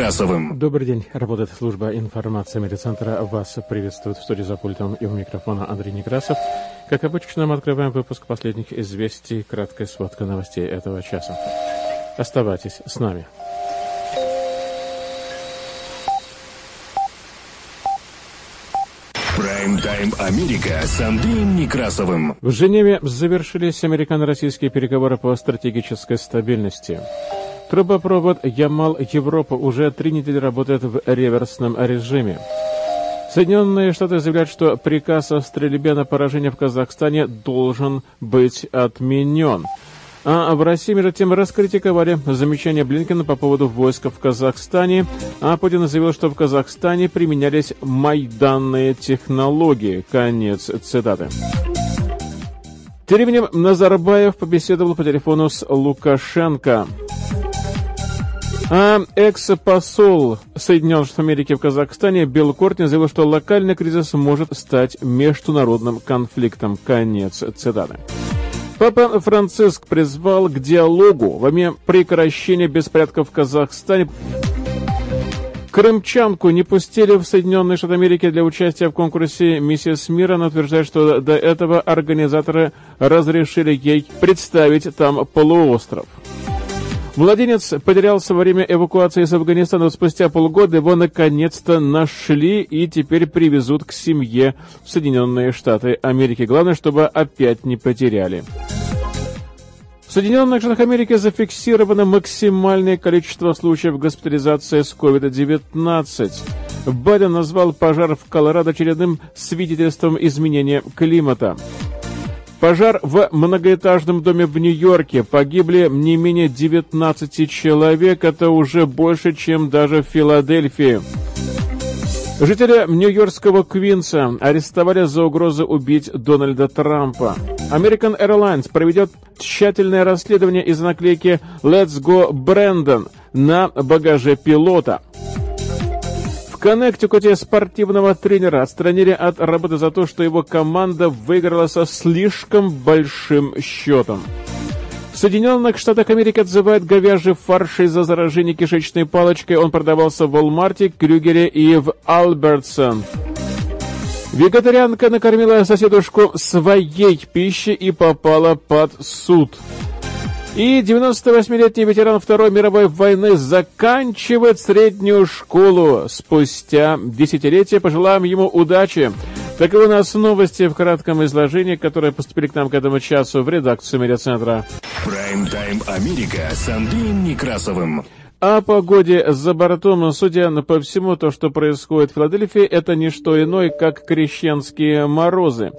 Некрасовым. Добрый день. Работает служба информации медицентра. Вас приветствует в студии за пультом и у микрофона Андрей Некрасов. Как обычно, мы открываем выпуск последних известий, краткая сводка новостей этого часа. Оставайтесь с нами. Прайм-тайм Америка с Андреем Некрасовым. В Женеве завершились американо-российские переговоры по стратегической стабильности. Трубопровод Ямал-Европа уже три недели работает в реверсном режиме. Соединенные Штаты заявляют, что приказ о стрельбе на поражение в Казахстане должен быть отменен. А в России, между тем, раскритиковали замечания Блинкина по поводу войск в Казахстане, а Путин заявил, что в Казахстане применялись майданные технологии. Конец цитаты. Тем временем Назарбаев побеседовал по телефону с Лукашенко. А экс-посол Соединенных Штатов Америки в Казахстане Билл Кортни заявил, что локальный кризис может стать международным конфликтом. Конец цитаты. Папа Франциск призвал к диалогу во имя прекращения беспорядков в Казахстане. Крымчанку не пустили в Соединенные Штаты Америки для участия в конкурсе «Миссис Мира». Она утверждает, что до этого организаторы разрешили ей представить там полуостров. Младенец потерялся во время эвакуации из Афганистана. Спустя полгода его наконец-то нашли и теперь привезут к семье в Соединенные Штаты Америки. Главное, чтобы опять не потеряли. В Соединенных Штатах Америки зафиксировано максимальное количество случаев госпитализации с COVID-19. Байден назвал пожар в Колорадо очередным свидетельством изменения климата. Пожар в многоэтажном доме в Нью-Йорке. Погибли не менее 19 человек. Это уже больше, чем даже в Филадельфии. Жителя нью-йоркского Квинса арестовали за угрозу убить Дональда Трампа. American Airlines проведет тщательное расследование из наклейки «Let's go, Brandon» на багаже пилота. Коннектикуте спортивного тренера отстранили от работы за то, что его команда выиграла со слишком большим счетом. В Соединенных Штатах Америки отзывают говяжий фарш из-за заражения кишечной палочкой. Он продавался в Walmart, Крюгере и в Албертсон. Вегетарианка накормила соседушку своей пищей и попала под суд. И 98-летний ветеран Второй мировой войны заканчивает среднюю школу. Спустя десятилетия пожелаем ему удачи. Таковы у нас новости в кратком изложении, которые поступили к нам к этому часу в редакцию медиацентра. Прайм-тайм Америка с Андреем Некрасовым. О погоде за бортом, судя по всему, то, что происходит в Филадельфии, это не что иное, как крещенские морозы.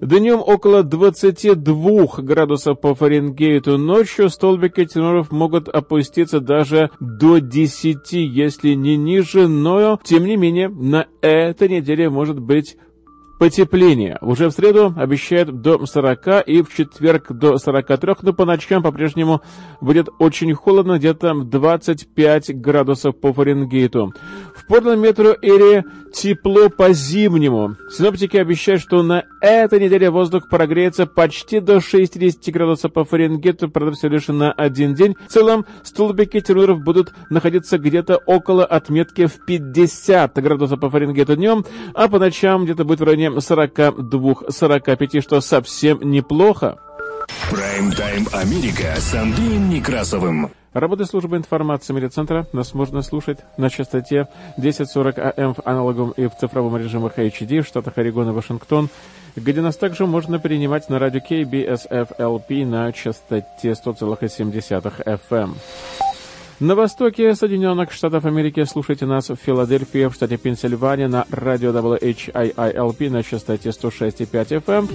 Днем около 22 градусов по Фаренгейту, ночью столбики термометров могут опуститься даже до 10, если не ниже, но, тем не менее, на этой неделе может быть потепление. Уже в среду обещают до 40 и в четверг до 43, но по ночам по-прежнему будет очень холодно, где-то 25 градусов по Фаренгейту. Портленд метро Эри тепло по-зимнему. Синоптики обещают, что на этой неделе воздух прогреется почти до 60 градусов по Фаренгейту, правда, всего лишь на один день. В целом, столбики термометров будут находиться где-то около отметки в 50 градусов по Фаренгейту днем, а по ночам где-то будет в районе 42-45, что совсем неплохо. Прайм-тайм Америка с Андреем Некрасовым. Работает служба информации медиацентра. Нас можно слушать на частоте 1040 АМ в аналоговом и в цифровом режимах HD в штатах Орегон и Вашингтон, где нас также можно принимать на радио KBSFLP на частоте 100,7 FM. На востоке Соединенных Штатов Америки слушайте нас в Филадельфии, в штате Пенсильвания на радио WHIILP на частоте 106,5 FM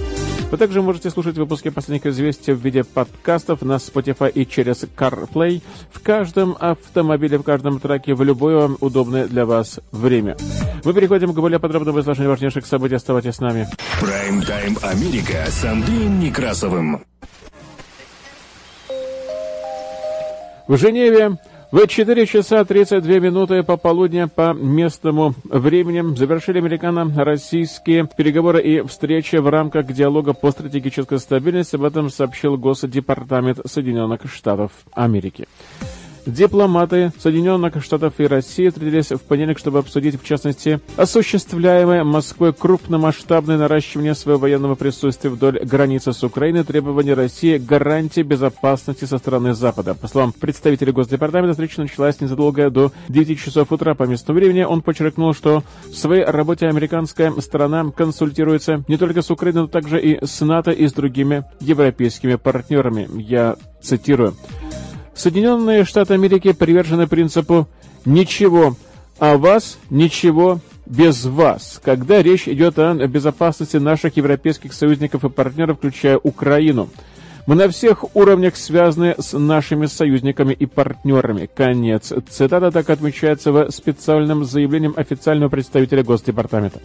Вы также можете слушать выпуски последних известий в виде подкастов на Spotify и через CarPlay в каждом автомобиле, в каждом траке, в любое удобное для вас время. Мы переходим к более подробному изложению важнейших событий. Оставайтесь с нами. Прайм-тайм Америка с Андреем Некрасовым. В Женеве в 4 часа 32 минуты пополудня по местному времени завершили американо-российские переговоры и встречи в рамках диалога по стратегической стабильности. Об этом сообщил Госдепартамент Соединенных Штатов Америки. Дипломаты Соединенных Штатов и России встретились в понедельник, чтобы обсудить, в частности, осуществляемое Москвой крупномасштабное наращивание своего военного присутствия вдоль границы с Украиной, требования России гарантии безопасности со стороны Запада. По словам представителя Госдепартамента, встреча началась незадолго до 9 часов утра по местному времени. Он подчеркнул, что в своей работе американская сторона консультируется не только с Украиной, но также и с НАТО и с другими европейскими партнерами. Я цитирую. Соединенные Штаты Америки привержены принципу «ничего о вас, ничего без вас», когда речь идет о безопасности наших европейских союзников и партнеров, включая Украину. Мы на всех уровнях связаны с нашими союзниками и партнерами. Конец. Цитата так отмечается в специальном заявлении официального представителя Госдепартамента.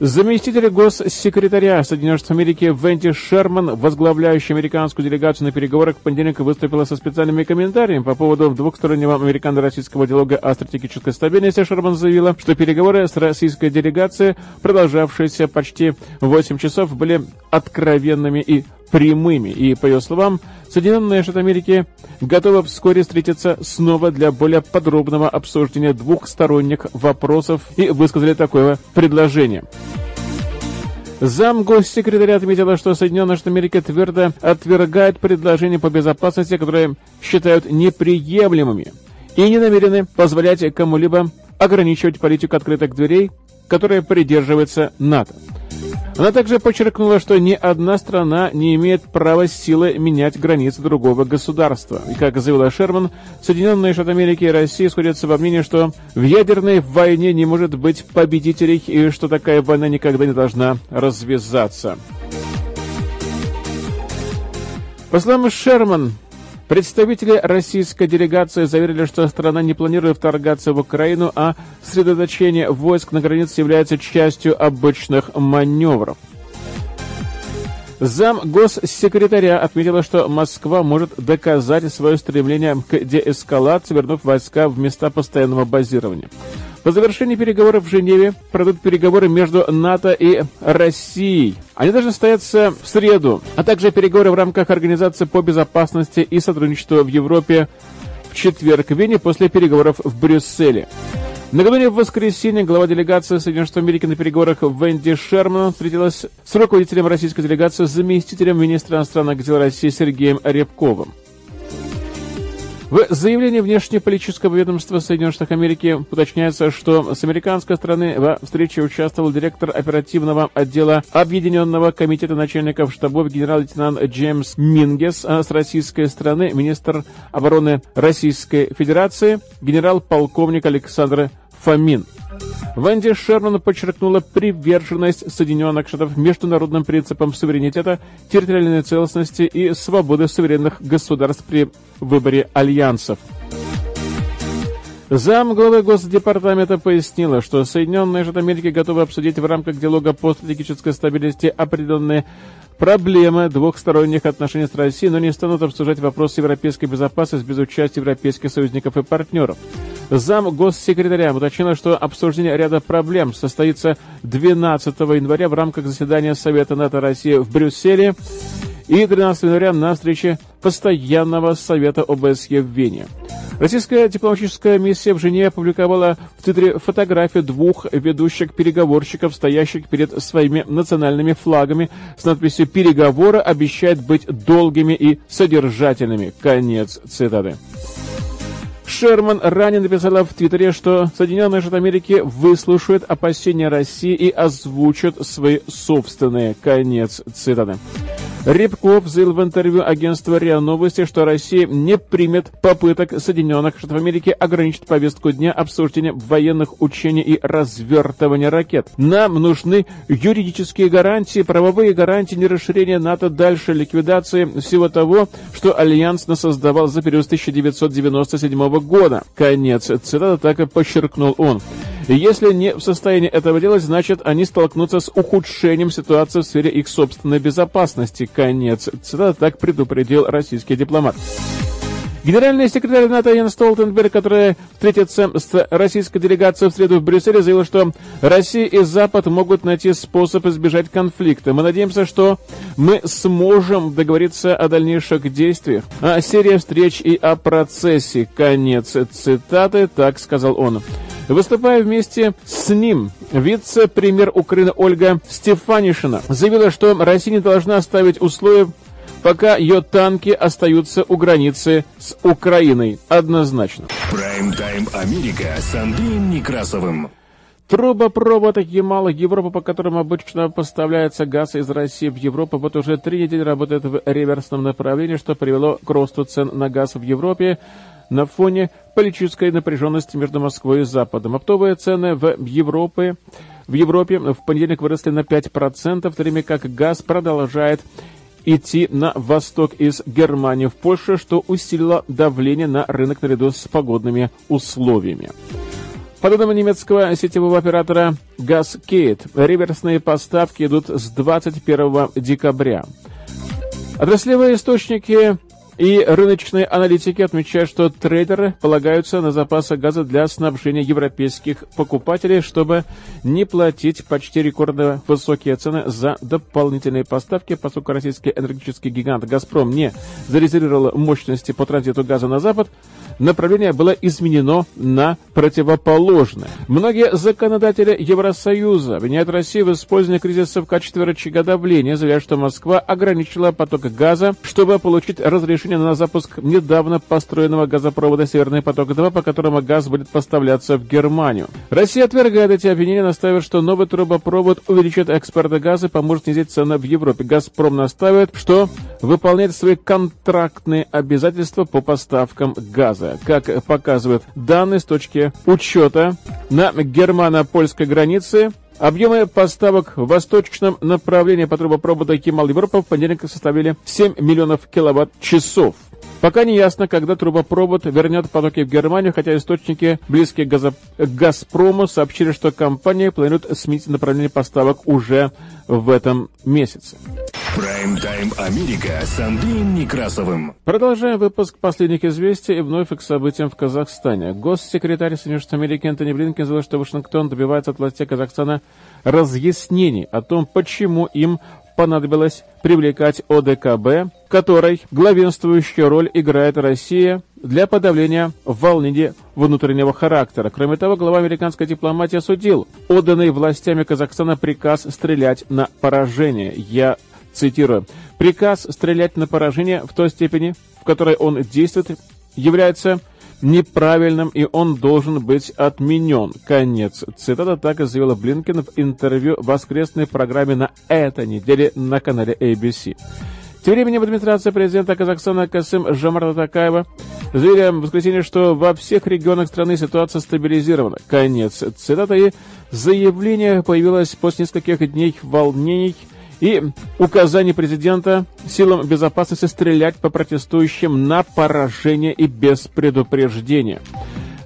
Заместитель госсекретаря Соединенных Штатов Америки Венди Шерман, возглавляющий американскую делегацию на переговорах, в понедельник выступила со специальными комментариями по поводу двухстороннего американо-российского диалога о стратегической стабильности. Шерман заявила, что переговоры с российской делегацией, продолжавшиеся почти 8 часов, были откровенными и прямыми. И, по ее словам, Соединенные Штаты Америки готовы вскоре встретиться снова для более подробного обсуждения двухсторонних вопросов и высказали такое предложение. Зам госсекретаря отметила, что Соединенные Штаты Америки твердо отвергают предложения по безопасности, которые считают неприемлемыми, и не намерены позволять кому-либо ограничивать политику открытых дверей, которая придерживается НАТО. Она также подчеркнула, что ни одна страна не имеет права силы менять границы другого государства. И, как заявила Шерман, Соединенные Штаты Америки и Россия сходятся во мнении, что в ядерной войне не может быть победителей и что такая война никогда не должна развязаться. По словам Шерман, Представители российской делегации заверили, что страна не планирует вторгаться в Украину, а сосредоточение войск на границе является частью обычных маневров. Зам госсекретаря отметила, что Москва может доказать свое стремление к деэскалации, вернув войска в места постоянного базирования. По завершении переговоров в Женеве пройдут переговоры между НАТО и Россией. Они должны состояться в среду, а также переговоры в рамках Организации по безопасности и сотрудничеству в Европе в четверг в Вене после переговоров в Брюсселе. Накануне в воскресенье глава делегации Соединенных Штатов Америки на переговорах Венди Шерман встретилась с руководителем российской делегации, заместителем министра иностранных дел России Сергеем Рябковым. В заявлении внешнеполитического ведомства Соединенных Штатов Америки уточняется, что с американской стороны во встрече участвовал директор оперативного отдела Объединенного комитета начальников штабов генерал-лейтенант Джеймс Мингес, а с российской стороны министр обороны Российской Федерации генерал-полковник Александр Фомин. Венди Шерман подчеркнула приверженность Соединенных Штатов международным принципам суверенитета, территориальной целостности и свободы суверенных государств при выборе альянсов. Зам главы Госдепартамента пояснила, что Соединенные Штаты Америки готовы обсудить в рамках диалога по стратегической стабильности определенные проблемы двухсторонних отношений с Россией, но не станут обсуждать вопросы европейской безопасности без участия европейских союзников и партнеров. Зам госсекретаря уточнила, что обсуждение ряда проблем состоится 12 января в рамках заседания Совета НАТО России в Брюсселе и 13 января на встрече Постоянного Совета ОБСЕ в Вене. Российская дипломатическая миссия в Жене опубликовала в Твиттере фотографию двух ведущих переговорщиков, стоящих перед своими национальными флагами с надписью «Переговоры обещают быть долгими и содержательными». Конец цитаты. Шерман ранее написала в Твиттере, что Соединенные Штаты Америки выслушают опасения России и озвучат свои собственные. Конец цитаты. Рябков заявил в интервью агентству РИА Новости, что Россия не примет попыток Соединенных Штатов Америки ограничить повестку дня обсуждения военных учений и развертывания ракет. Нам нужны юридические гарантии, правовые гарантии нерасширения НАТО дальше ликвидации всего того, что Альянс насоздавал за период 1997 года. Конец цитаты так и подчеркнул он. И если не в состоянии этого делать, значит, они столкнутся с ухудшением ситуации в сфере их собственной безопасности. Конец. Цитата так предупредил российский дипломат. Генеральный секретарь НАТО Ян Столтенберг, который встретится с российской делегацией в среду в Брюсселе, заявил, что Россия и Запад могут найти способ избежать конфликта. Мы надеемся, что мы сможем договориться о дальнейших действиях, о серии встреч и о процессе. Конец цитаты, так сказал он. Выступая вместе с ним, вице-премьер Украины Ольга Стефанишина заявила, что Россия не должна ставить условия пока ее танки остаются у границы с Украиной. Однозначно. Прайм-тайм Америка с Андреем Некрасовым. Трубопровод Ямала Европа, по которому обычно поставляется газ из России в Европу, вот уже три недели работает в реверсном направлении, что привело к росту цен на газ в Европе на фоне политической напряженности между Москвой и Западом. Оптовые цены в Европе, в Европе в понедельник выросли на 5%, в то время как газ продолжает идти на восток из Германии в Польшу, что усилило давление на рынок наряду с погодными условиями. По данным немецкого сетевого оператора Газкейт, реверсные поставки идут с 21 декабря. Отраслевые источники и рыночные аналитики отмечают, что трейдеры полагаются на запасы газа для снабжения европейских покупателей, чтобы не платить почти рекордно высокие цены за дополнительные поставки, поскольку российский энергетический гигант «Газпром» не зарезервировал мощности по транзиту газа на Запад, направление было изменено на противоположное. Многие законодатели Евросоюза обвиняют Россию в использовании кризиса в качестве рычага давления, заявляя, что Москва ограничила поток газа, чтобы получить разрешение на запуск недавно построенного газопровода «Северный поток-2», по которому газ будет поставляться в Германию. Россия отвергает эти обвинения, настаивая, что новый трубопровод увеличит экспорт газа и поможет снизить цены в Европе. «Газпром» настаивает, что выполняет свои контрактные обязательства по поставкам газа. Как показывают данные с точки учета на германо-польской границе, Объемы поставок в восточном направлении по трубопроводу Кемал-Европа в понедельник составили 7 миллионов киловатт-часов. Пока не ясно, когда трубопровод вернет потоки в Германию, хотя источники, близкие к, газо... «Газпрому», сообщили, что компания планирует сменить направление поставок уже в этом месяце. Прайм-тайм Америка с Андреем Некрасовым. Продолжаем выпуск последних известий и вновь к событиям в Казахстане. Госсекретарь Соединенных Штатов Америки Антони Блинкен заявил, что Вашингтон добивается от властей Казахстана разъяснений о том, почему им понадобилось привлекать ОДКБ, в которой главенствующую роль играет Россия для подавления волнений внутреннего характера. Кроме того, глава американской дипломатии осудил отданный властями Казахстана приказ стрелять на поражение. Я цитирую. «Приказ стрелять на поражение в той степени, в которой он действует, является неправильным, и он должен быть отменен. Конец. Цитата так и заявила Блинкен в интервью в воскресной программе на этой неделе на канале ABC. Тем временем администрация президента Казахстана Касым Жамарта Такаева заявила в воскресенье, что во всех регионах страны ситуация стабилизирована. Конец. Цитата и заявление появилось после нескольких дней волнений – и указание президента силам безопасности стрелять по протестующим на поражение и без предупреждения.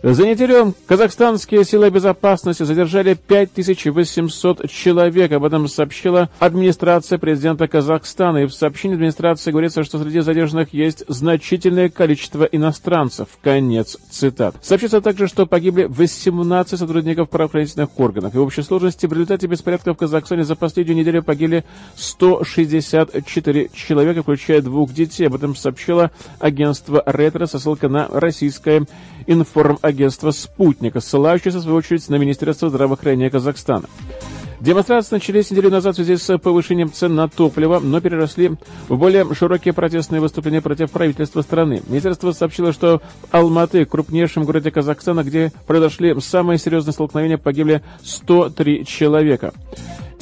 За неделю казахстанские силы безопасности задержали 5800 человек. Об этом сообщила администрация президента Казахстана. И в сообщении администрации говорится, что среди задержанных есть значительное количество иностранцев. Конец цитат. Сообщится также, что погибли 18 сотрудников правоохранительных органов. И в общей сложности в результате беспорядков в Казахстане за последнюю неделю погибли 164 человека, включая двух детей. Об этом сообщило агентство «Ретро» со ссылкой на российское информагентство «Спутника», ссылающееся, в свою очередь, на Министерство здравоохранения Казахстана. Демонстрации начались неделю назад в связи с повышением цен на топливо, но переросли в более широкие протестные выступления против правительства страны. Министерство сообщило, что в Алматы, крупнейшем городе Казахстана, где произошли самые серьезные столкновения, погибли 103 человека.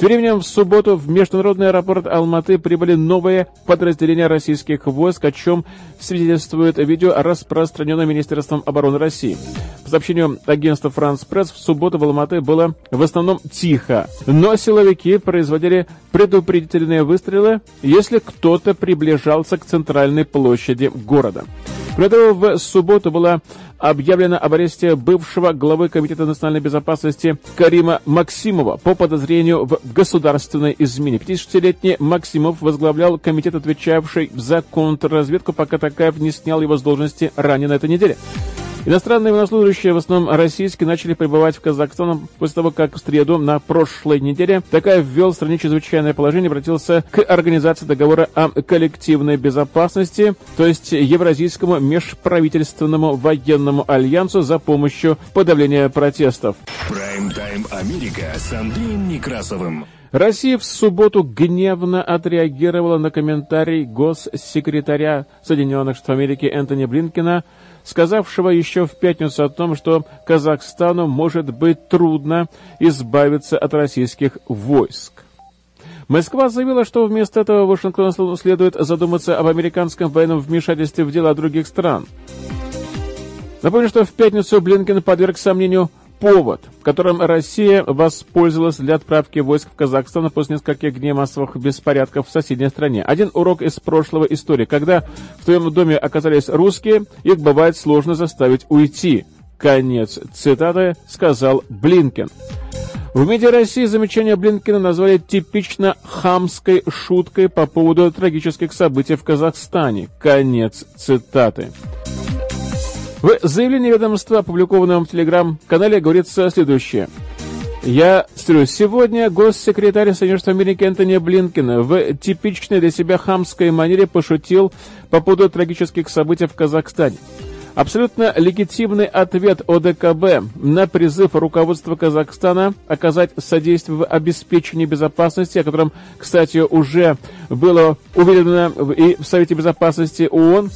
Тем временем в субботу в международный аэропорт Алматы прибыли новые подразделения российских войск, о чем свидетельствует видео, распространенное Министерством обороны России. По сообщению агентства «Франс Пресс», в субботу в Алматы было в основном тихо, но силовики производили предупредительные выстрелы, если кто-то приближался к центральной площади города. Кроме того, в субботу была объявлено об аресте бывшего главы Комитета национальной безопасности Карима Максимова по подозрению в государственной измене. 56-летний Максимов возглавлял комитет, отвечавший за контрразведку, пока Такаев не снял его с должности ранее на этой неделе. Иностранные военнослужащие, в основном российские, начали прибывать в Казахстан после того, как в среду на прошлой неделе такая ввел в стране чрезвычайное положение, обратился к организации договора о коллективной безопасности, то есть Евразийскому межправительственному военному альянсу за помощью подавления протестов. Прайм-тайм Америка с Андреем Некрасовым. Россия в субботу гневно отреагировала на комментарий госсекретаря Соединенных Штатов Америки Энтони Блинкина сказавшего еще в пятницу о том, что Казахстану может быть трудно избавиться от российских войск. Москва заявила, что вместо этого Вашингтону следует задуматься об американском военном вмешательстве в дела других стран. Напомню, что в пятницу Блинкен подверг сомнению повод, которым Россия воспользовалась для отправки войск в Казахстан после нескольких дней массовых беспорядков в соседней стране. Один урок из прошлого истории. Когда в твоем доме оказались русские, их бывает сложно заставить уйти. Конец цитаты сказал Блинкен. В МИДе России замечание Блинкина назвали типично хамской шуткой по поводу трагических событий в Казахстане. Конец цитаты. В заявлении ведомства, опубликованном в Телеграм-канале, говорится следующее. Я цитирую, сегодня госсекретарь Соединенных Штатов Америки Энтони Блинкен в типичной для себя хамской манере пошутил по поводу трагических событий в Казахстане. Абсолютно легитимный ответ ОДКБ на призыв руководства Казахстана оказать содействие в обеспечении безопасности, о котором, кстати, уже было уверено и в Совете Безопасности ООН,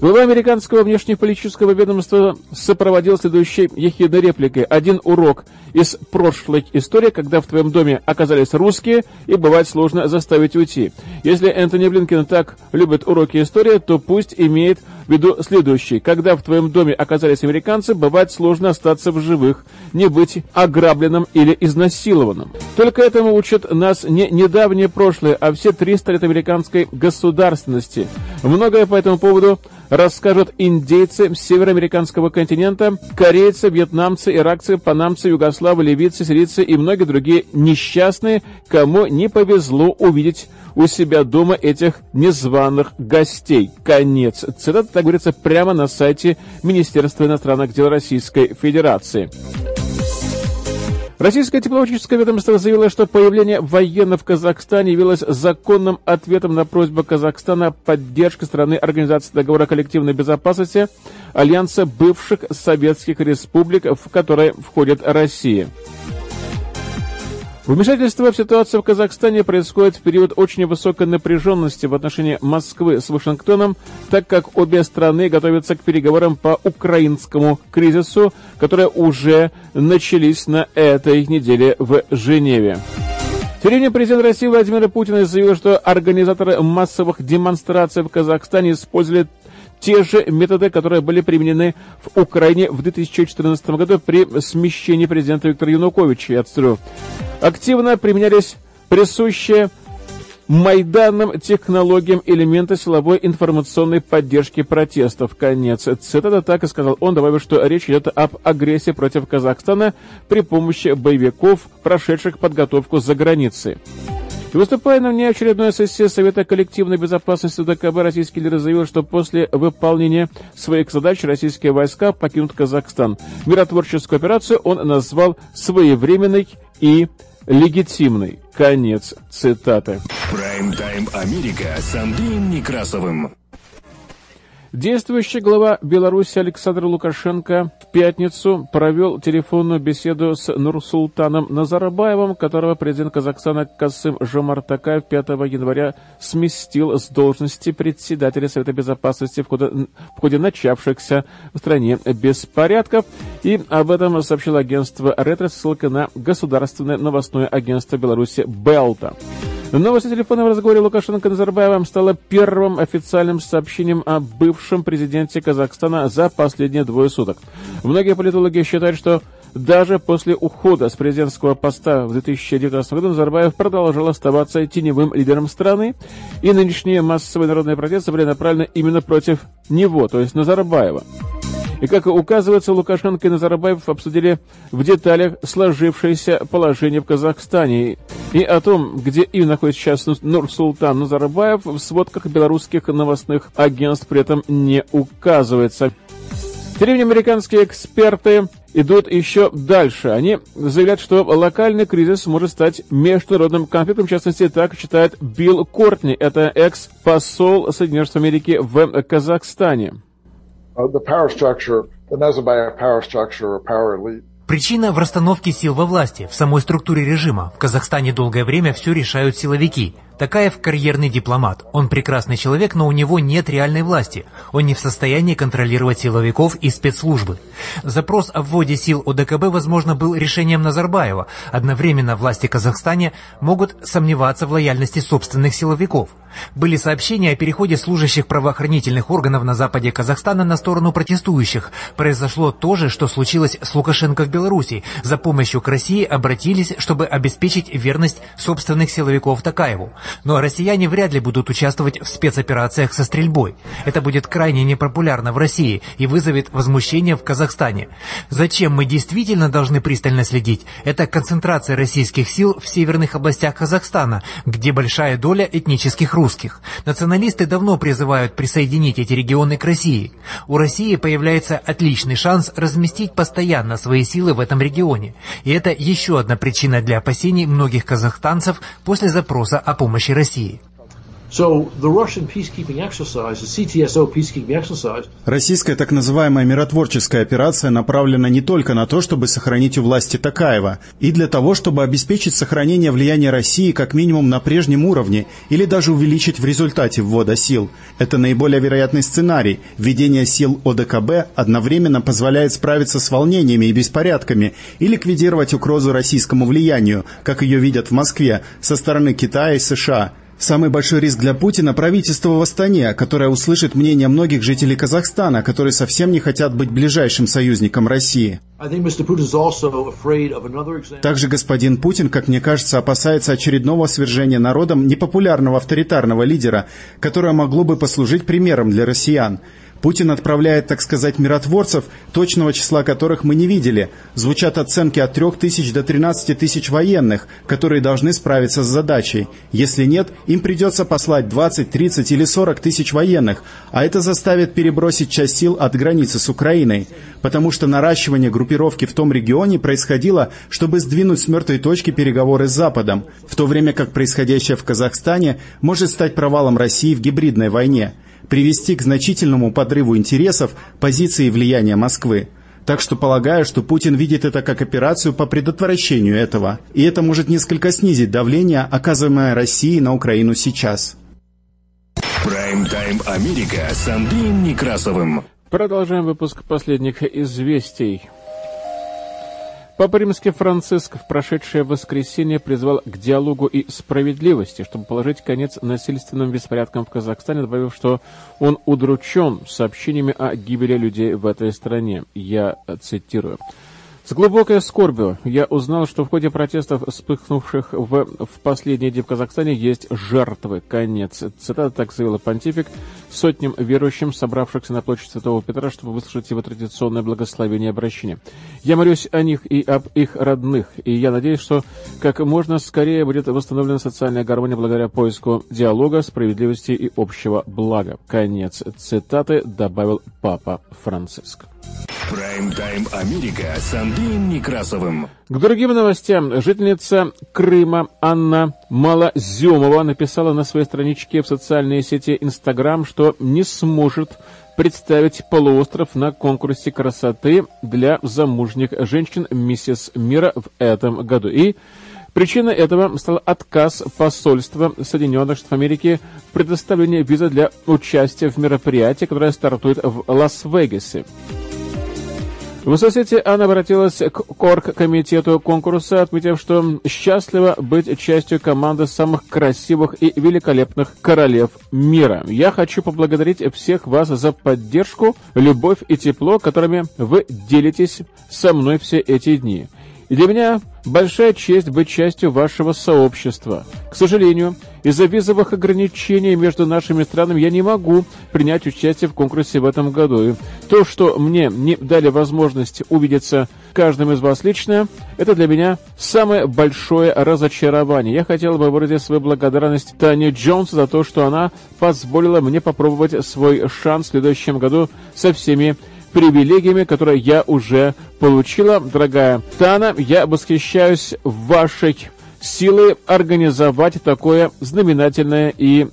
глава американского внешнеполитического ведомства сопроводил следующей ехидной репликой. Один урок из прошлой истории, когда в твоем доме оказались русские, и бывает сложно заставить уйти. Если Энтони Блинкен так любит уроки истории, то пусть имеет в виду следующий. Когда в твоем доме оказались американцы, бывает сложно остаться в живых, не быть ограбленным или изнасилованным. Только этому учат нас не недавнее прошлое, а все 300 лет американской государственности. Многое по этому поводу расскажут индейцы североамериканского континента, корейцы, вьетнамцы, иракцы, панамцы, югославы, ливийцы, сирийцы и многие другие несчастные, кому не повезло увидеть у себя дома этих незваных гостей. Конец. Цитата, так говорится, прямо на сайте Министерства иностранных дел Российской Федерации. Российское дипломатическое ведомство заявило, что появление военных в Казахстане явилось законным ответом на просьбу Казахстана о поддержке страны Организации договора коллективной безопасности Альянса бывших советских республик, в который входит Россия. Вмешательство в ситуацию в Казахстане происходит в период очень высокой напряженности в отношении Москвы с Вашингтоном, так как обе страны готовятся к переговорам по украинскому кризису, которые уже начались на этой неделе в Женеве. Временем президент России Владимир Путин заявил, что организаторы массовых демонстраций в Казахстане использовали те же методы, которые были применены в Украине в 2014 году при смещении президента Виктора Януковича. Я цитирую. Активно применялись присущие Майданным технологиям элемента силовой информационной поддержки протестов. Конец цитата так и сказал он, добавив, что речь идет об агрессии против Казахстана при помощи боевиков, прошедших подготовку за границей. И выступая на внеочередной сессии Совета коллективной безопасности ДКБ, российский лидер заявил, что после выполнения своих задач российские войска покинут Казахстан. Миротворческую операцию он назвал своевременной и легитимной. Конец цитаты. Прайм-тайм Америка с Андреем Некрасовым. Действующий глава Беларуси Александр Лукашенко в пятницу провел телефонную беседу с Нурсултаном Назарбаевым, которого президент Казахстана Касым Жомартакаев 5 января сместил с должности председателя Совета Безопасности в ходе, в ходе начавшихся в стране беспорядков. И об этом сообщило агентство «Ретро» ссылка на государственное новостное агентство Беларуси «Белта». Новость о телефонном разговоре Лукашенко Назарбаевым стала первым официальным сообщением о бывшем президенте Казахстана за последние двое суток. Многие политологи считают, что даже после ухода с президентского поста в 2019 году Назарбаев продолжал оставаться теневым лидером страны, и нынешние массовые народные протесты были направлены именно против него, то есть Назарбаева. И, как указывается, Лукашенко и Назарбаев обсудили в деталях сложившееся положение в Казахстане и о том, где именно находится сейчас Нур-Султан Назарбаев, в сводках белорусских новостных агентств при этом не указывается. Тем временем американские эксперты идут еще дальше. Они заявляют, что локальный кризис может стать международным конфликтом. В частности, так считает Билл Кортни. Это экс-посол Соединенных Штатов Америки в Казахстане. Причина в расстановке сил во власти, в самой структуре режима. В Казахстане долгое время все решают силовики. Такаев – карьерный дипломат. Он прекрасный человек, но у него нет реальной власти. Он не в состоянии контролировать силовиков и спецслужбы. Запрос о вводе сил ОДКБ, возможно, был решением Назарбаева. Одновременно власти Казахстане могут сомневаться в лояльности собственных силовиков. Были сообщения о переходе служащих правоохранительных органов на западе Казахстана на сторону протестующих. Произошло то же, что случилось с Лукашенко в Беларуси. За помощью к России обратились, чтобы обеспечить верность собственных силовиков Такаеву. Но россияне вряд ли будут участвовать в спецоперациях со стрельбой. Это будет крайне непопулярно в России и вызовет возмущение в Казахстане. Зачем мы действительно должны пристально следить? Это концентрация российских сил в северных областях Казахстана, где большая доля этнических русских. Националисты давно призывают присоединить эти регионы к России. У России появляется отличный шанс разместить постоянно свои силы в этом регионе. И это еще одна причина для опасений многих казахстанцев после запроса о помощи России. Российская так называемая миротворческая операция направлена не только на то, чтобы сохранить у власти Такаева, и для того, чтобы обеспечить сохранение влияния России как минимум на прежнем уровне или даже увеличить в результате ввода сил. Это наиболее вероятный сценарий. Введение сил ОДКБ одновременно позволяет справиться с волнениями и беспорядками и ликвидировать угрозу российскому влиянию, как ее видят в Москве, со стороны Китая и США – Самый большой риск для Путина – правительство в Астане, которое услышит мнение многих жителей Казахстана, которые совсем не хотят быть ближайшим союзником России. Также господин Путин, как мне кажется, опасается очередного свержения народом непопулярного авторитарного лидера, которое могло бы послужить примером для россиян. Путин отправляет, так сказать, миротворцев, точного числа которых мы не видели. Звучат оценки от 3 тысяч до 13 тысяч военных, которые должны справиться с задачей. Если нет, им придется послать 20, 30 или 40 тысяч военных, а это заставит перебросить часть сил от границы с Украиной. Потому что наращивание группировки в том регионе происходило, чтобы сдвинуть с мертвой точки переговоры с Западом, в то время как происходящее в Казахстане может стать провалом России в гибридной войне привести к значительному подрыву интересов, позиции и влияния Москвы. Так что полагаю, что Путин видит это как операцию по предотвращению этого. И это может несколько снизить давление, оказываемое Россией на Украину сейчас. Прайм-тайм Америка с Андреем Некрасовым. Продолжаем выпуск последних известий. Папа Римский Франциск в прошедшее воскресенье призвал к диалогу и справедливости, чтобы положить конец насильственным беспорядкам в Казахстане, добавив, что он удручен сообщениями о гибели людей в этой стране. Я цитирую. С глубокой скорбью я узнал, что в ходе протестов, вспыхнувших в, в последние дни в Казахстане, есть жертвы. Конец. Цитата так заявила понтифик сотням верующим, собравшихся на площадь Святого Петра, чтобы выслушать его традиционное благословение и обращение. Я молюсь о них и об их родных, и я надеюсь, что как можно скорее будет восстановлена социальная гармония благодаря поиску диалога, справедливости и общего блага. Конец цитаты добавил Папа Франциск. Прайм-тайм Америка с Андреем Некрасовым. К другим новостям. Жительница Крыма Анна Малоземова написала на своей страничке в социальной сети Инстаграм, что не сможет представить полуостров на конкурсе красоты для замужних женщин «Миссис Мира» в этом году. И Причиной этого стал отказ посольства Соединенных Штатов Америки в предоставлении визы для участия в мероприятии, которое стартует в Лас-Вегасе. В соцсети она обратилась к Корг-комитету конкурса, отметив, что счастлива быть частью команды самых красивых и великолепных королев мира. Я хочу поблагодарить всех вас за поддержку, любовь и тепло, которыми вы делитесь со мной все эти дни. И для меня большая честь быть частью вашего сообщества. К сожалению, из-за визовых ограничений между нашими странами я не могу принять участие в конкурсе в этом году. И то, что мне не дали возможность увидеться каждым из вас лично, это для меня самое большое разочарование. Я хотел бы выразить свою благодарность Тане Джонс за то, что она позволила мне попробовать свой шанс в следующем году со всеми привилегиями, которые я уже получила. Дорогая Тана, я восхищаюсь вашей силой организовать такое знаменательное и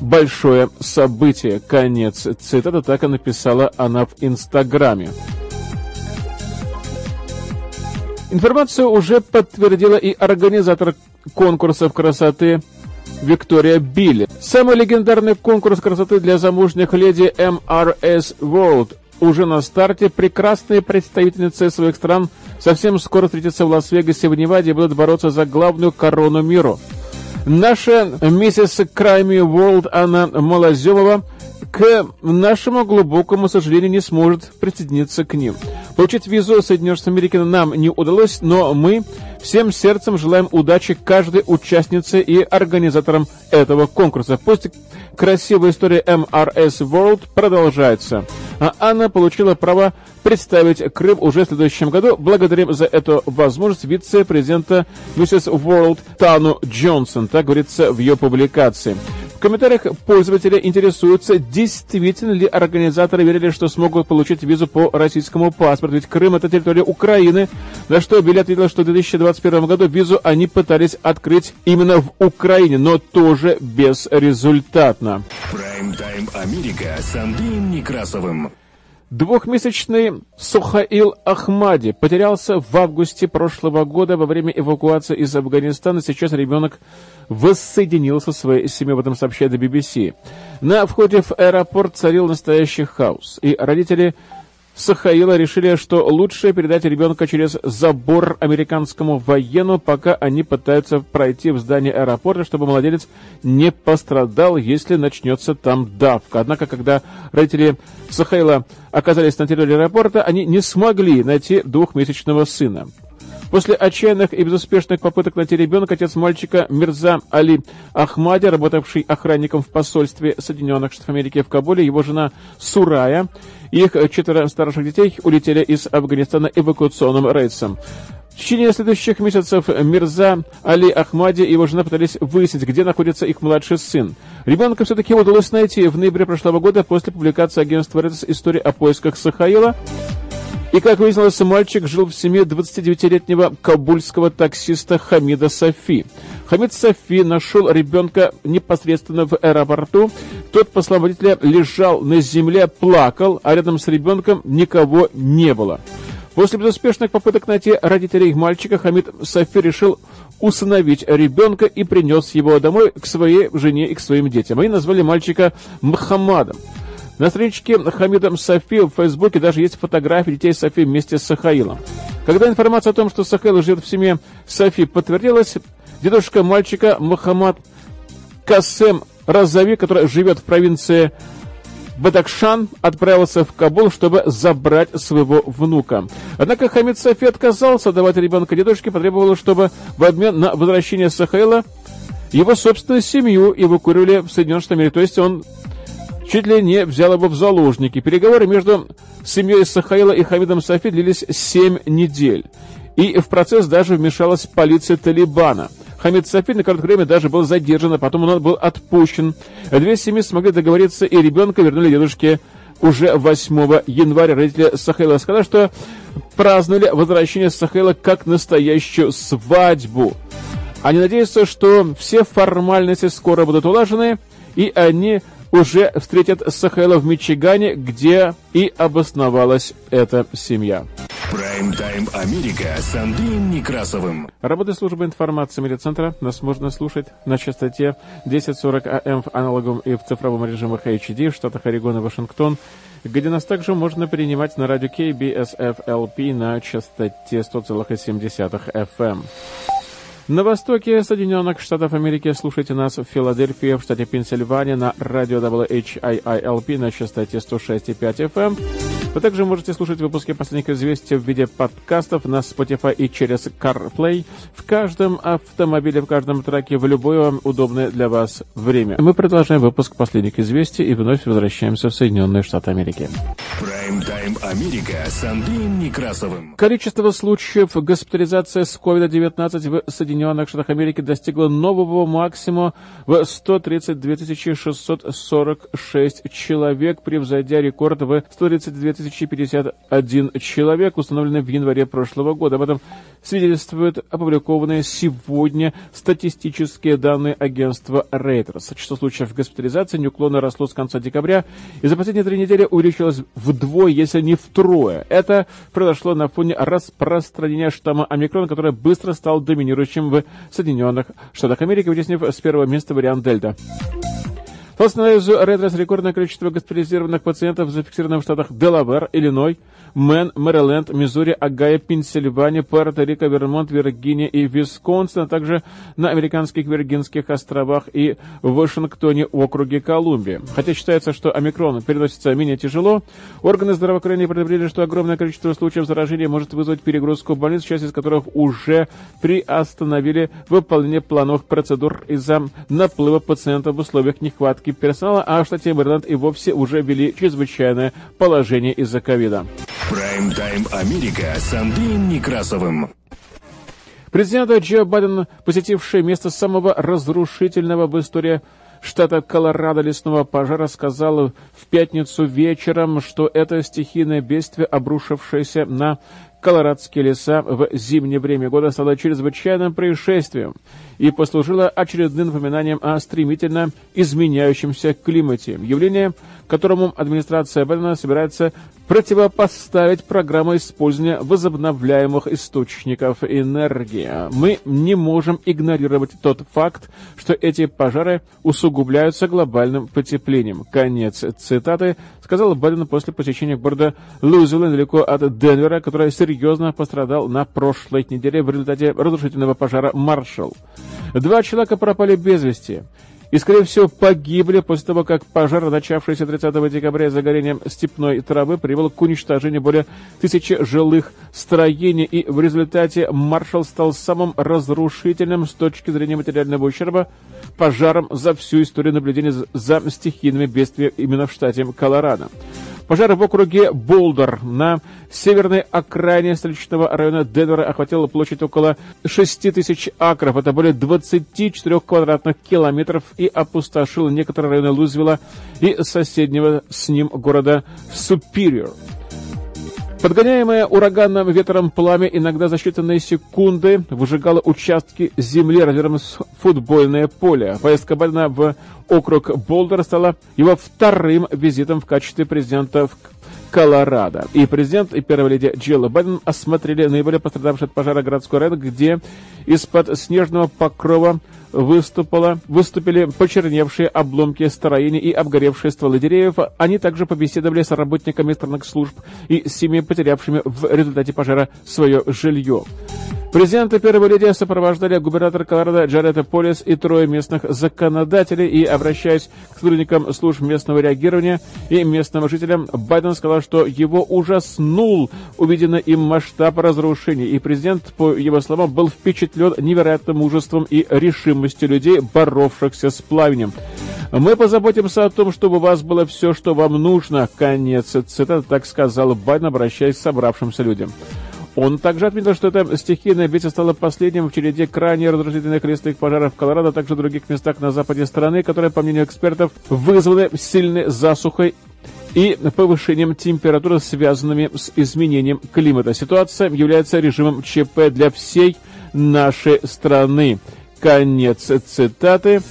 большое событие. Конец цитаты, так и написала она в Инстаграме. Информацию уже подтвердила и организатор конкурсов красоты Виктория Билли. Самый легендарный конкурс красоты для замужних леди MRS World уже на старте. Прекрасные представительницы своих стран совсем скоро встретятся в Лас-Вегасе в Неваде и будут бороться за главную корону миру. Наша миссис Крайми World Анна Малоземова к нашему глубокому сожалению не сможет присоединиться к ним. Получить визу Соединенных Америки нам не удалось, но мы всем сердцем желаем удачи каждой участнице и организаторам этого конкурса. Пусть красивая история MRS World продолжается. А Анна получила право представить Крым уже в следующем году. Благодарим за эту возможность вице-президента Mrs. World Тану Джонсон, так говорится в ее публикации. В комментариях пользователи интересуются, действительно ли организаторы верили, что смогут получить визу по российскому паспорту, ведь Крым это территория Украины, на что Билли ответил, что в 2021 году визу они пытались открыть именно в Украине, но тоже безрезультатно. Прайм-тайм Америка с Андреем Некрасовым. Двухмесячный Сухаил Ахмади потерялся в августе прошлого года во время эвакуации из Афганистана. Сейчас ребенок воссоединился со своей семьей, об этом сообщает BBC. На входе в аэропорт царил настоящий хаос, и родители Сахаила решили, что лучше передать ребенка через забор американскому военному, пока они пытаются пройти в здание аэропорта, чтобы младенец не пострадал, если начнется там давка. Однако, когда родители Сахаила оказались на территории аэропорта, они не смогли найти двухмесячного сына. После отчаянных и безуспешных попыток найти ребенка, отец мальчика Мирза Али Ахмади, работавший охранником в посольстве Соединенных Штатов Америки в Кабуле, его жена Сурая, их четверо старших детей улетели из Афганистана эвакуационным рейсом. В течение следующих месяцев Мирза Али Ахмади и его жена пытались выяснить, где находится их младший сын. Ребенка все-таки удалось найти в ноябре прошлого года после публикации агентства Reuters истории о поисках Сахаила. И, как выяснилось, мальчик жил в семье 29-летнего кабульского таксиста Хамида Софи. Хамид Софи нашел ребенка непосредственно в аэропорту. Тот, по словам водителя, лежал на земле, плакал, а рядом с ребенком никого не было. После безуспешных попыток найти родителей мальчика, Хамид Софи решил усыновить ребенка и принес его домой к своей жене и к своим детям. Они назвали мальчика Мухаммадом. На страничке Хамида Софи в Фейсбуке даже есть фотографии детей Софи вместе с Сахаилом. Когда информация о том, что Сахаил живет в семье Софи, подтвердилась, дедушка мальчика Мухаммад Касем Разави, который живет в провинции Бадакшан отправился в Кабул, чтобы забрать своего внука. Однако Хамид Софи отказался давать ребенка дедушке, потребовал, чтобы в обмен на возвращение Сахаила его собственную семью эвакуировали в Соединенные Штаты Америки. То есть он чуть ли не взял его в заложники. Переговоры между семьей Сахаила и Хамидом Софи длились 7 недель. И в процесс даже вмешалась полиция Талибана. Хамид Софи на короткое время даже был задержан, а потом он был отпущен. Две семьи смогли договориться, и ребенка вернули дедушке уже 8 января. Родители Сахейла сказали, что праздновали возвращение Сахейла как настоящую свадьбу. Они надеются, что все формальности скоро будут улажены, и они уже встретят Сахайла в Мичигане, где и обосновалась эта семья. Прайм-тайм Америка с Андреем Некрасовым. Работа службы информации медиацентра нас можно слушать на частоте 1040 АМ в аналоговом и в цифровом режимах HD в штатах Орегон и Вашингтон, где нас также можно принимать на радио KBSFLP на частоте 100,7 FM. На востоке Соединенных Штатов Америки слушайте нас в Филадельфии, в штате Пенсильвания на радио WHIILP на частоте 106,5 FM. Вы также можете слушать выпуски последних известий в виде подкастов на Spotify и через CarPlay в каждом автомобиле, в каждом траке, в любое удобное для вас время. Мы продолжаем выпуск последних известий и вновь возвращаемся в Соединенные Штаты Америки. Прайм-тайм Америка с Андреем Некрасовым. Количество случаев госпитализации с COVID-19 в Соединенных Штатах Америки достигло нового максимума в 132 646 человек, превзойдя рекорд в 132 051 человек, установленный в январе прошлого года. Об этом свидетельствуют опубликованные сегодня статистические данные агентства Reuters. Число случаев госпитализации неуклонно росло с конца декабря и за последние три недели увеличилось вдвое, если не втрое. Это произошло на фоне распространения штамма омикрон, который быстро стал доминирующим в Соединенных Штатах Америки, вытеснив с первого места вариант Дельта. По анализу Редрес рекордное количество госпитализированных пациентов зафиксировано в штатах Делавер, Иллиной, Мэн, Мэриленд, Миссури, Агая, Пенсильвания, Пуэрто-Рико, Вермонт, Виргиния и Висконсин, а также на американских Виргинских островах и Вашингтоне, округе Колумбия. Хотя считается, что омикрон переносится менее тяжело, органы здравоохранения предупредили, что огромное количество случаев заражения может вызвать перегрузку больниц, часть из которых уже приостановили выполнение плановых процедур из-за наплыва пациентов в условиях нехватки персонала, а в штате Мэриленд и вовсе уже ввели чрезвычайное положение из-за ковида. Прайм-тайм Америка с Андреем Некрасовым. Президент Джо Байден, посетивший место самого разрушительного в истории штата Колорадо лесного пожара, сказал в пятницу вечером, что это стихийное бедствие, обрушившееся на колорадские леса в зимнее время года стало чрезвычайным происшествием и послужило очередным напоминанием о стремительно изменяющемся климате. Явление, которому администрация Байдена собирается противопоставить программу использования возобновляемых источников энергии. Мы не можем игнорировать тот факт, что эти пожары усугубляются глобальным потеплением. Конец цитаты сказал Байден после посещения города Луизвилл недалеко от Денвера, который серьезно пострадал на прошлой неделе в результате разрушительного пожара «Маршалл». Два человека пропали без вести и, скорее всего, погибли после того, как пожар, начавшийся 30 декабря загорением степной травы, привел к уничтожению более тысячи жилых строений, и в результате маршал стал самым разрушительным с точки зрения материального ущерба пожаром за всю историю наблюдения за стихийными бедствиями именно в штате Колорадо. Пожар в округе Болдер на северной окраине столичного района Денвера охватил площадь около 6 тысяч акров, это более 24 квадратных километров, и опустошил некоторые районы Лузвилла и соседнего с ним города Супериор. Подгоняемое ураганным ветром пламя иногда за считанные секунды выжигало участки земли размером с футбольное поле. Поездка Байдена в округ Болдер стала его вторым визитом в качестве президента в Колорадо. И президент и первая леди Джилл Байден осмотрели наиболее пострадавший от пожара городской район, где из-под снежного покрова выступала, выступили почерневшие обломки строений и обгоревшие стволы деревьев. Они также побеседовали с работниками странных служб и с семьями, потерявшими в результате пожара свое жилье. Президент и первая леди сопровождали губернатор Колорадо Джарета Полис и трое местных законодателей. И, обращаясь к сотрудникам служб местного реагирования и местным жителям, Байден сказал, что его ужаснул увиденный им масштаб разрушений. И президент, по его словам, был впечатлен невероятным мужеством и решимостью людей, боровшихся с пламенем. Мы позаботимся о том, чтобы у вас было все, что вам нужно. Конец цитаты, так сказал Байден, обращаясь к собравшимся людям. Он также отметил, что это стихийное бедствие стало последним в череде крайне разрушительных лесных пожаров в Колорадо, а также в других местах на западе страны, которые, по мнению экспертов, вызваны сильной засухой и повышением температуры, связанными с изменением климата. Ситуация является режимом ЧП для всей нашей страны. Конец цитаты.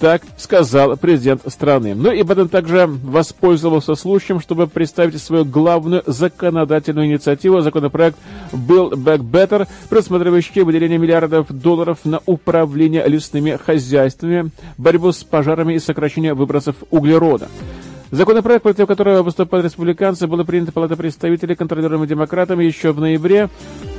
Так сказал президент страны. Ну и Байден также воспользовался случаем, чтобы представить свою главную законодательную инициативу. Законопроект был Back Better, предусматривающий выделение миллиардов долларов на управление лесными хозяйствами, борьбу с пожарами и сокращение выбросов углерода. Законопроект, против которого выступают республиканцы, был принят Палатой представителей, контролируемой демократами, еще в ноябре.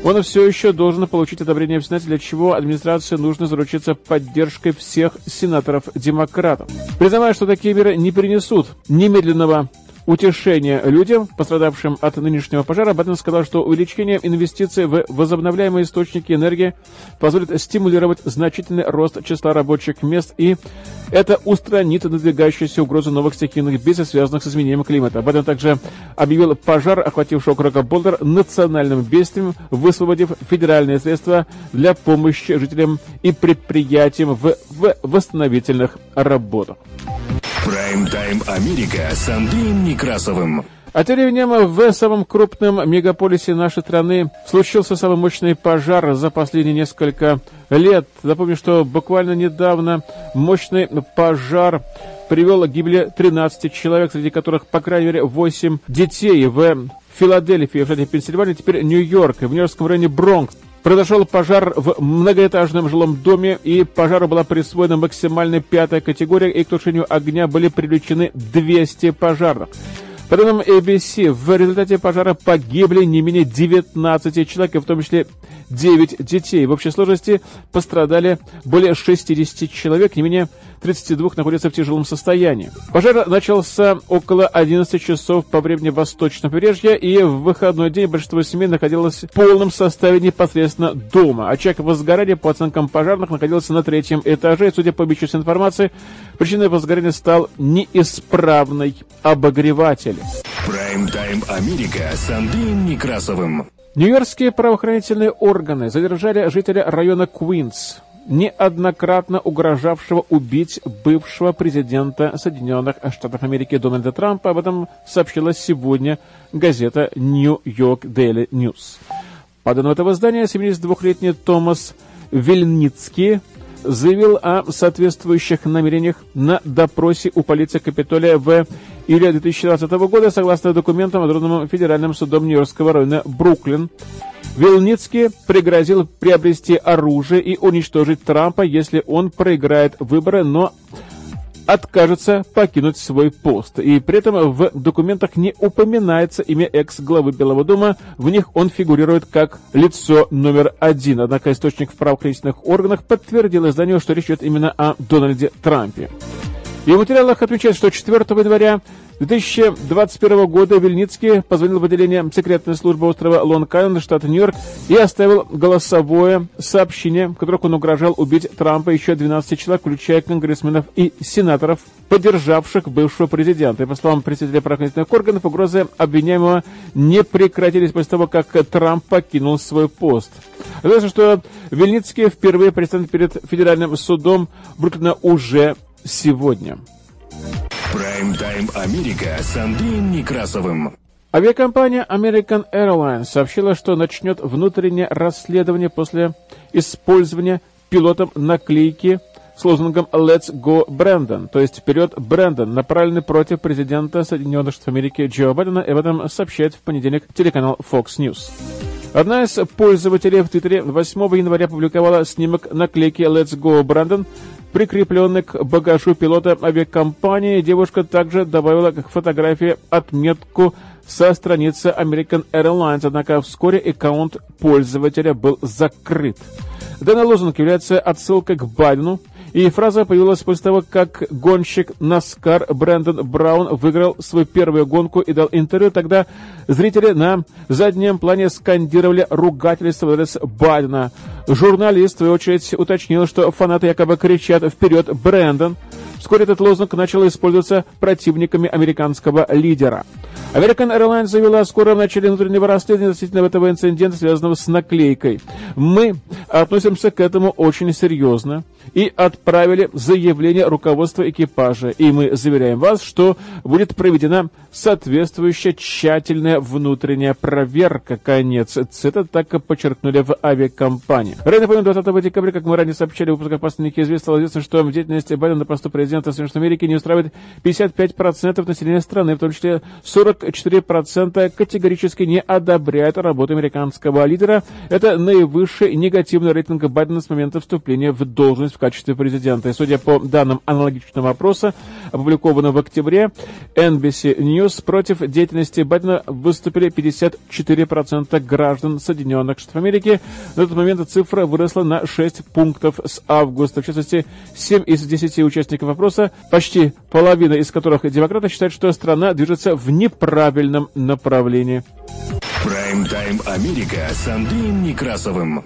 Он все еще должен получить одобрение в Сенате, для чего администрации нужно заручиться поддержкой всех сенаторов-демократов. Признавая, что такие меры не принесут немедленного утешение людям, пострадавшим от нынешнего пожара, Байден сказал, что увеличение инвестиций в возобновляемые источники энергии позволит стимулировать значительный рост числа рабочих мест и это устранит надвигающуюся угрозу новых стихийных бедствий, связанных с изменением климата. Байден также объявил пожар, охвативший округ Болдер, национальным бедствием, высвободив федеральные средства для помощи жителям и предприятиям в, в восстановительных работах. Прайм-тайм Америка с Андреем Некрасовым. А тем временем в самом крупном мегаполисе нашей страны случился самый мощный пожар за последние несколько лет. Напомню, что буквально недавно мощный пожар привел к гибели 13 человек, среди которых, по крайней мере, 8 детей в Филадельфии, в штате Пенсильвания, теперь Нью-Йорк, в Нью-Йоркском районе Бронкс. Произошел пожар в многоэтажном жилом доме, и пожару была присвоена максимальная пятая категория, и к тушению огня были привлечены 200 пожарных. По данным ABC, в результате пожара погибли не менее 19 человек, в том числе 9 детей. В общей сложности пострадали более 60 человек, не менее 32 находятся в тяжелом состоянии. Пожар начался около 11 часов по времени восточного побережья, и в выходной день большинство семей находилось в полном составе непосредственно дома. Очаг возгорания, по оценкам пожарных, находился на третьем этаже, и, судя по обещанной информации, причиной возгорания стал неисправный обогреватель. Прайм-тайм Америка с Андреем Некрасовым. Нью-Йоркские правоохранительные органы задержали жителя района Куинс, неоднократно угрожавшего убить бывшего президента Соединенных Штатов Америки Дональда Трампа. Об этом сообщила сегодня газета New York Daily News. По данным этого издания, 72-летний Томас Вильницкий заявил о соответствующих намерениях на допросе у полиции Капитолия в июле 2020 года, согласно документам, одобренным Федеральным судом Нью-Йоркского района Бруклин. Вилницкий пригрозил приобрести оружие и уничтожить Трампа, если он проиграет выборы, но откажется покинуть свой пост. И при этом в документах не упоминается имя экс-главы Белого дома, в них он фигурирует как лицо номер один. Однако источник в правоохранительных органах подтвердил изданию, что речь идет именно о Дональде Трампе. И в материалах отмечается, что 4 января 2021 года Вильницкий позвонил в отделение секретной службы острова Лонг-Айленд, штат Нью-Йорк, и оставил голосовое сообщение, в котором он угрожал убить Трампа и еще 12 человек, включая конгрессменов и сенаторов, поддержавших бывшего президента. И по словам представителя правоохранительных органов, угрозы обвиняемого не прекратились после того, как Трамп покинул свой пост. Известно, что Вильницкий впервые предстанет перед федеральным судом Бруклина уже сегодня. Прайм-тайм Америка с Андреем Некрасовым. Авиакомпания American Airlines сообщила, что начнет внутреннее расследование после использования пилотом наклейки с лозунгом «Let's go Brandon», то есть «Вперед, Брэндон», направленный против президента Соединенных Штатов Америки Джо Байдена, и об этом сообщает в понедельник телеканал Fox News. Одна из пользователей в Твиттере 8 января публиковала снимок наклейки «Let's go Brandon», прикрепленный к багажу пилота авиакомпании. Девушка также добавила к фотографии отметку со страницы American Airlines, однако вскоре аккаунт пользователя был закрыт. Данный лозунг является отсылкой к Байдену, и фраза появилась после того, как гонщик Наскар Брэндон Браун выиграл свою первую гонку и дал интервью. Тогда зрители на заднем плане скандировали ругательство в адрес Байдена. Журналист, в свою очередь, уточнил, что фанаты якобы кричат «Вперед, Брэндон!». Вскоре этот лозунг начал использоваться противниками американского лидера. American Airlines заявила о скором начале внутреннего расследования относительно этого инцидента, связанного с наклейкой. Мы относимся к этому очень серьезно и отправили заявление руководства экипажа. И мы заверяем вас, что будет проведена соответствующая тщательная внутренняя проверка. Конец цитаты так и подчеркнули в авиакомпании. Ранее, напомню, 20 декабря, как мы ранее сообщали в выпусках «Последники известно», стало известно, что в деятельности Байдена на посту президента Соединенных Америки не устраивает 55% населения страны, в том числе 44% категорически не одобряют работу американского лидера. Это наивысший негативный рейтинг Байдена с момента вступления в должность качестве президента. И судя по данным аналогичного опроса, опубликованного в октябре, NBC News против деятельности Байдена выступили 54% граждан Соединенных Штатов Америки. На тот момент цифра выросла на 6 пунктов с августа. В частности, 7 из 10 участников опроса, почти половина из которых демократы, считают, что страна движется в неправильном направлении. Прайм-тайм Америка с Андреем Некрасовым.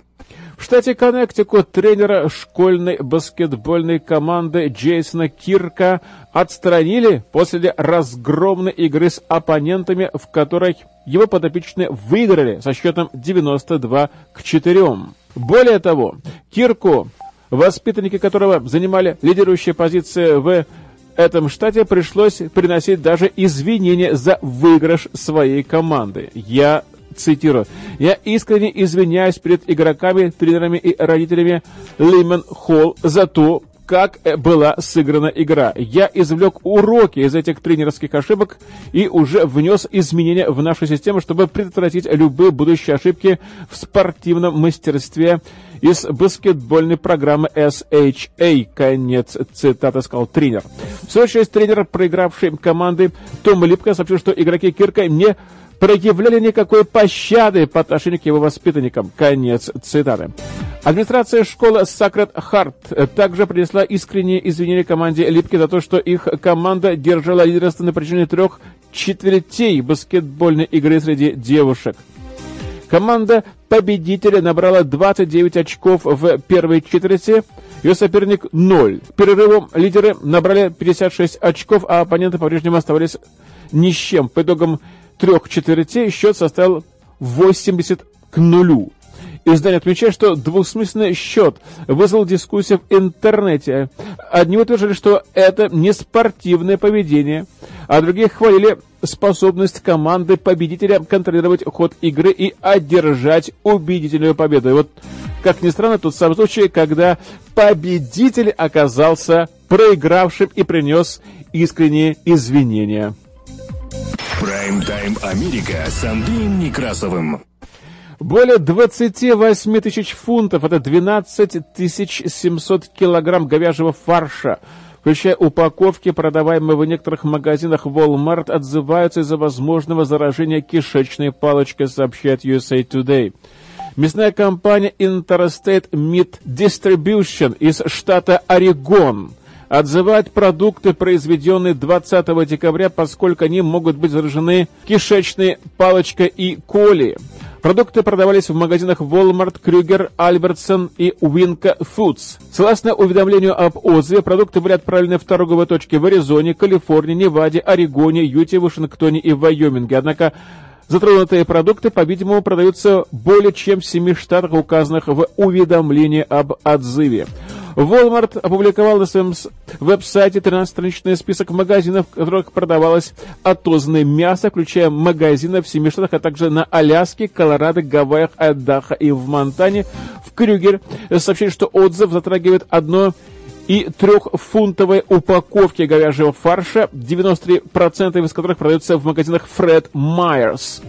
В штате Коннектикут тренера школьной баскетбольной команды Джейсона Кирка отстранили после разгромной игры с оппонентами, в которой его подопечные выиграли со счетом 92 к 4. Более того, Кирку, воспитанники которого занимали лидирующие позиции в этом штате пришлось приносить даже извинения за выигрыш своей команды. Я цитирую, «Я искренне извиняюсь перед игроками, тренерами и родителями Лимен Холл за то, как была сыграна игра. Я извлек уроки из этих тренерских ошибок и уже внес изменения в нашу систему, чтобы предотвратить любые будущие ошибки в спортивном мастерстве из баскетбольной программы SHA. Конец цитаты сказал тренер. В свою очередь тренер проигравшей команды Том Липко сообщил, что игроки Кирка не проявляли никакой пощады по отношению к его воспитанникам. Конец цитаты. Администрация школы Sacred Heart также принесла искренние извинения команде Липки за то, что их команда держала лидерство на протяжении трех четвертей баскетбольной игры среди девушек. Команда победителя набрала 29 очков в первой четверти, ее соперник 0. Перерывом лидеры набрали 56 очков, а оппоненты по-прежнему оставались ни с чем. По итогам трех четвертей счет составил 80 к нулю. Издание отмечает, что двусмысленный счет вызвал дискуссию в интернете. Одни утверждали, что это не спортивное поведение, а другие хвалили способность команды победителя контролировать ход игры и одержать убедительную победу. И вот, как ни странно, тот самый случай, когда победитель оказался проигравшим и принес искренние извинения. Прайм-тайм Америка с Андреем Некрасовым. Более 28 тысяч фунтов, это 12 700 килограмм говяжьего фарша, включая упаковки, продаваемые в некоторых магазинах Walmart, отзываются из-за возможного заражения кишечной палочкой, сообщает USA Today. Мясная компания Interstate Meat Distribution из штата Орегон – отзывать продукты, произведенные 20 декабря, поскольку они могут быть заражены кишечной палочкой и коли. Продукты продавались в магазинах Walmart, Крюгер, Альбертсон и Winco Foods. Согласно уведомлению об отзыве, продукты были отправлены в торговые точки в Аризоне, Калифорнии, Неваде, Орегоне, Юте, Вашингтоне и Вайоминге. Однако Затронутые продукты, по-видимому, продаются более чем в семи штатах, указанных в уведомлении об отзыве. Walmart опубликовал на своем веб-сайте 13-страничный список магазинов, в которых продавалось отозное мясо, включая магазины в семи штатах, а также на Аляске, Колорадо, Гавайях, Айдахо и в Монтане. В Крюгер сообщили, что отзыв затрагивает одно и трехфунтовой упаковки говяжьего фарша, 93% из которых продаются в магазинах Fred Myers.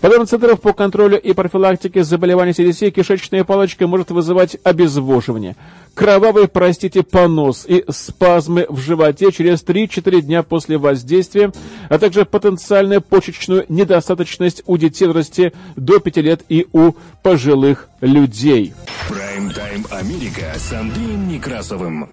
По данным Центров по контролю и профилактике заболеваний CDC, кишечная палочка может вызывать обезвоживание, кровавый, простите, понос и спазмы в животе через 3-4 дня после воздействия, а также потенциальную почечную недостаточность у детей в возрасте до 5 лет и у пожилых людей. Прайм-тайм Америка с Андреем Некрасовым.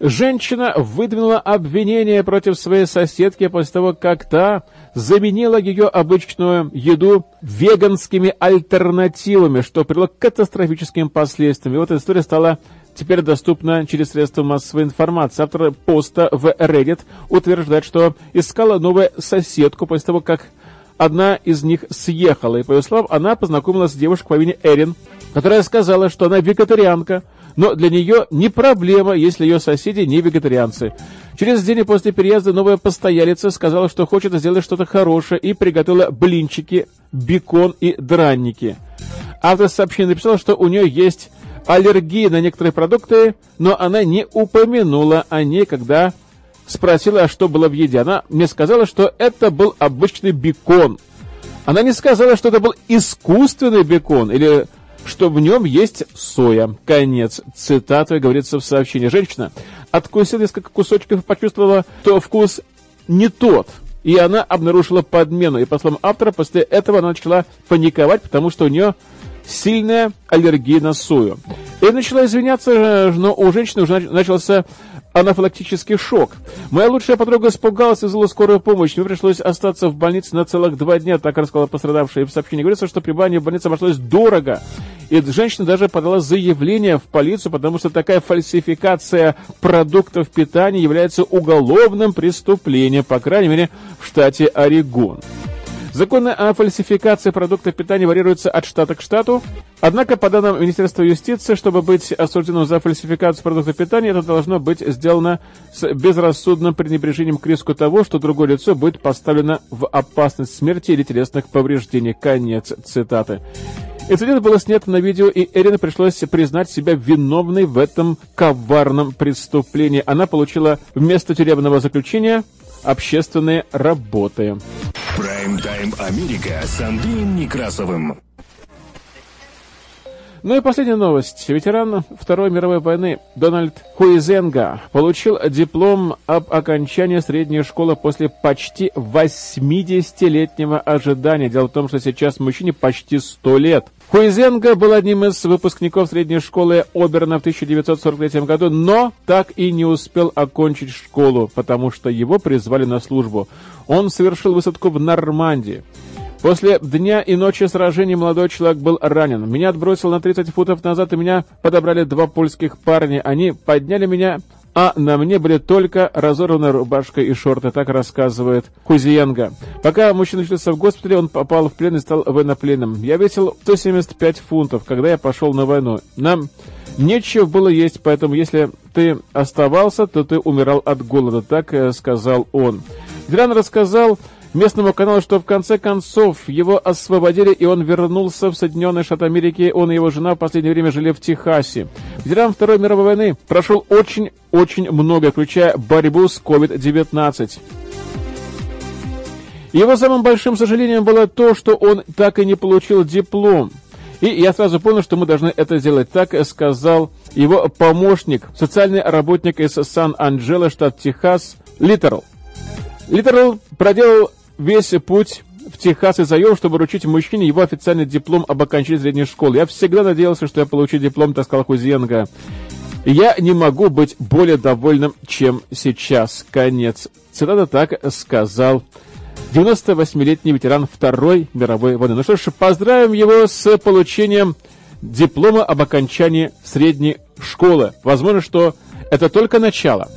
Женщина выдвинула обвинение против своей соседки после того, как та заменила ее обычную еду веганскими альтернативами, что привело к катастрофическим последствиям. И вот история стала теперь доступна через средства массовой информации. Автор поста в Reddit утверждает, что искала новую соседку после того, как одна из них съехала. И, по ее словам, она познакомилась с девушкой по имени Эрин, которая сказала, что она вегетарианка, но для нее не проблема, если ее соседи не вегетарианцы. Через день после переезда новая постоялица сказала, что хочет сделать что-то хорошее и приготовила блинчики, бекон и дранники. Автор сообщения написал, что у нее есть аллергия на некоторые продукты, но она не упомянула о ней, когда спросила, а что было в еде. Она мне сказала, что это был обычный бекон. Она не сказала, что это был искусственный бекон или что в нем есть соя. Конец цитаты говорится в сообщении. Женщина откусила несколько кусочков и почувствовала, что вкус не тот. И она обнаружила подмену. И по словам автора, после этого она начала паниковать, потому что у нее сильная аллергия на сою. И начала извиняться, но у женщины уже начался анафилактический шок. Моя лучшая подруга испугалась и вызвала скорую помощь. Мне пришлось остаться в больнице на целых два дня, так рассказала пострадавшая. в сообщении говорится, что пребывание в больнице обошлось дорого. И женщина даже подала заявление в полицию, потому что такая фальсификация продуктов питания является уголовным преступлением, по крайней мере, в штате Орегон. Законы о фальсификации продуктов питания варьируются от штата к штату. Однако, по данным Министерства юстиции, чтобы быть осужденным за фальсификацию продуктов питания, это должно быть сделано с безрассудным пренебрежением к риску того, что другое лицо будет поставлено в опасность смерти или телесных повреждений. Конец цитаты. Инцидент был снят на видео, и Эрин пришлось признать себя виновной в этом коварном преступлении. Она получила вместо тюремного заключения общественные работы. Прайм-тайм Америка с Андреем Некрасовым. Ну и последняя новость. Ветеран Второй мировой войны Дональд Хуизенга получил диплом об окончании средней школы после почти 80-летнего ожидания. Дело в том, что сейчас мужчине почти 100 лет. Хуизенга был одним из выпускников средней школы Оберна в 1943 году, но так и не успел окончить школу, потому что его призвали на службу. Он совершил высадку в Нормандии. После дня и ночи сражений молодой человек был ранен. Меня отбросил на 30 футов назад, и меня подобрали два польских парня. Они подняли меня, а на мне были только разорванная рубашка и шорты, так рассказывает Кузиенко. Пока мужчина лечился в госпитале, он попал в плен и стал военнопленным. Я весил 175 фунтов, когда я пошел на войну. Нам нечего было есть, поэтому если ты оставался, то ты умирал от голода, так э, сказал он. Дран рассказал местному каналу, что в конце концов его освободили, и он вернулся в Соединенные Штаты Америки. Он и его жена в последнее время жили в Техасе. Ветеран Второй мировой войны прошел очень-очень много, включая борьбу с COVID-19. Его самым большим сожалением было то, что он так и не получил диплом. И я сразу понял, что мы должны это сделать. Так сказал его помощник, социальный работник из Сан-Анджело, штат Техас, Литерал. Литерал проделал весь путь в Техас и заем, чтобы вручить мужчине его официальный диплом об окончании средней школы. Я всегда надеялся, что я получу диплом, так сказал Хузенко. Я не могу быть более довольным, чем сейчас. Конец. Цитата так сказал 98-летний ветеран Второй мировой войны. Ну что ж, поздравим его с получением диплома об окончании средней школы. Возможно, что это только начало.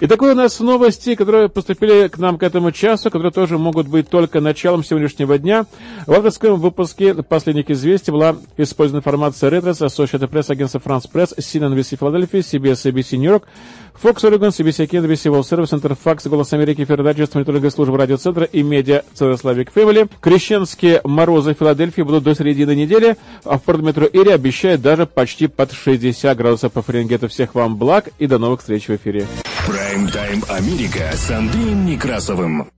И такое у нас новости, которые поступили к нам к этому часу, которые тоже могут быть только началом сегодняшнего дня. В авторском выпуске последних известий была использована информация Reuters, Associated Press, агентство France Press, CNN NBC Филадельфия, CBS ABC Нью-Йорк, Fox Oregon, CBC Кен, NBC World Service, Центр Голос Америки, Фердайджест, мониторинговая служба радиоцентра и медиа Центр Славик Фэмили. Крещенские морозы в Филадельфии будут до середины недели, а в Порт-Метро Ири обещают даже почти под 60 градусов по Фаренгейту. Всех вам благ и до новых встреч в эфире. Прайм-тайм Америка с Андреем Некрасовым.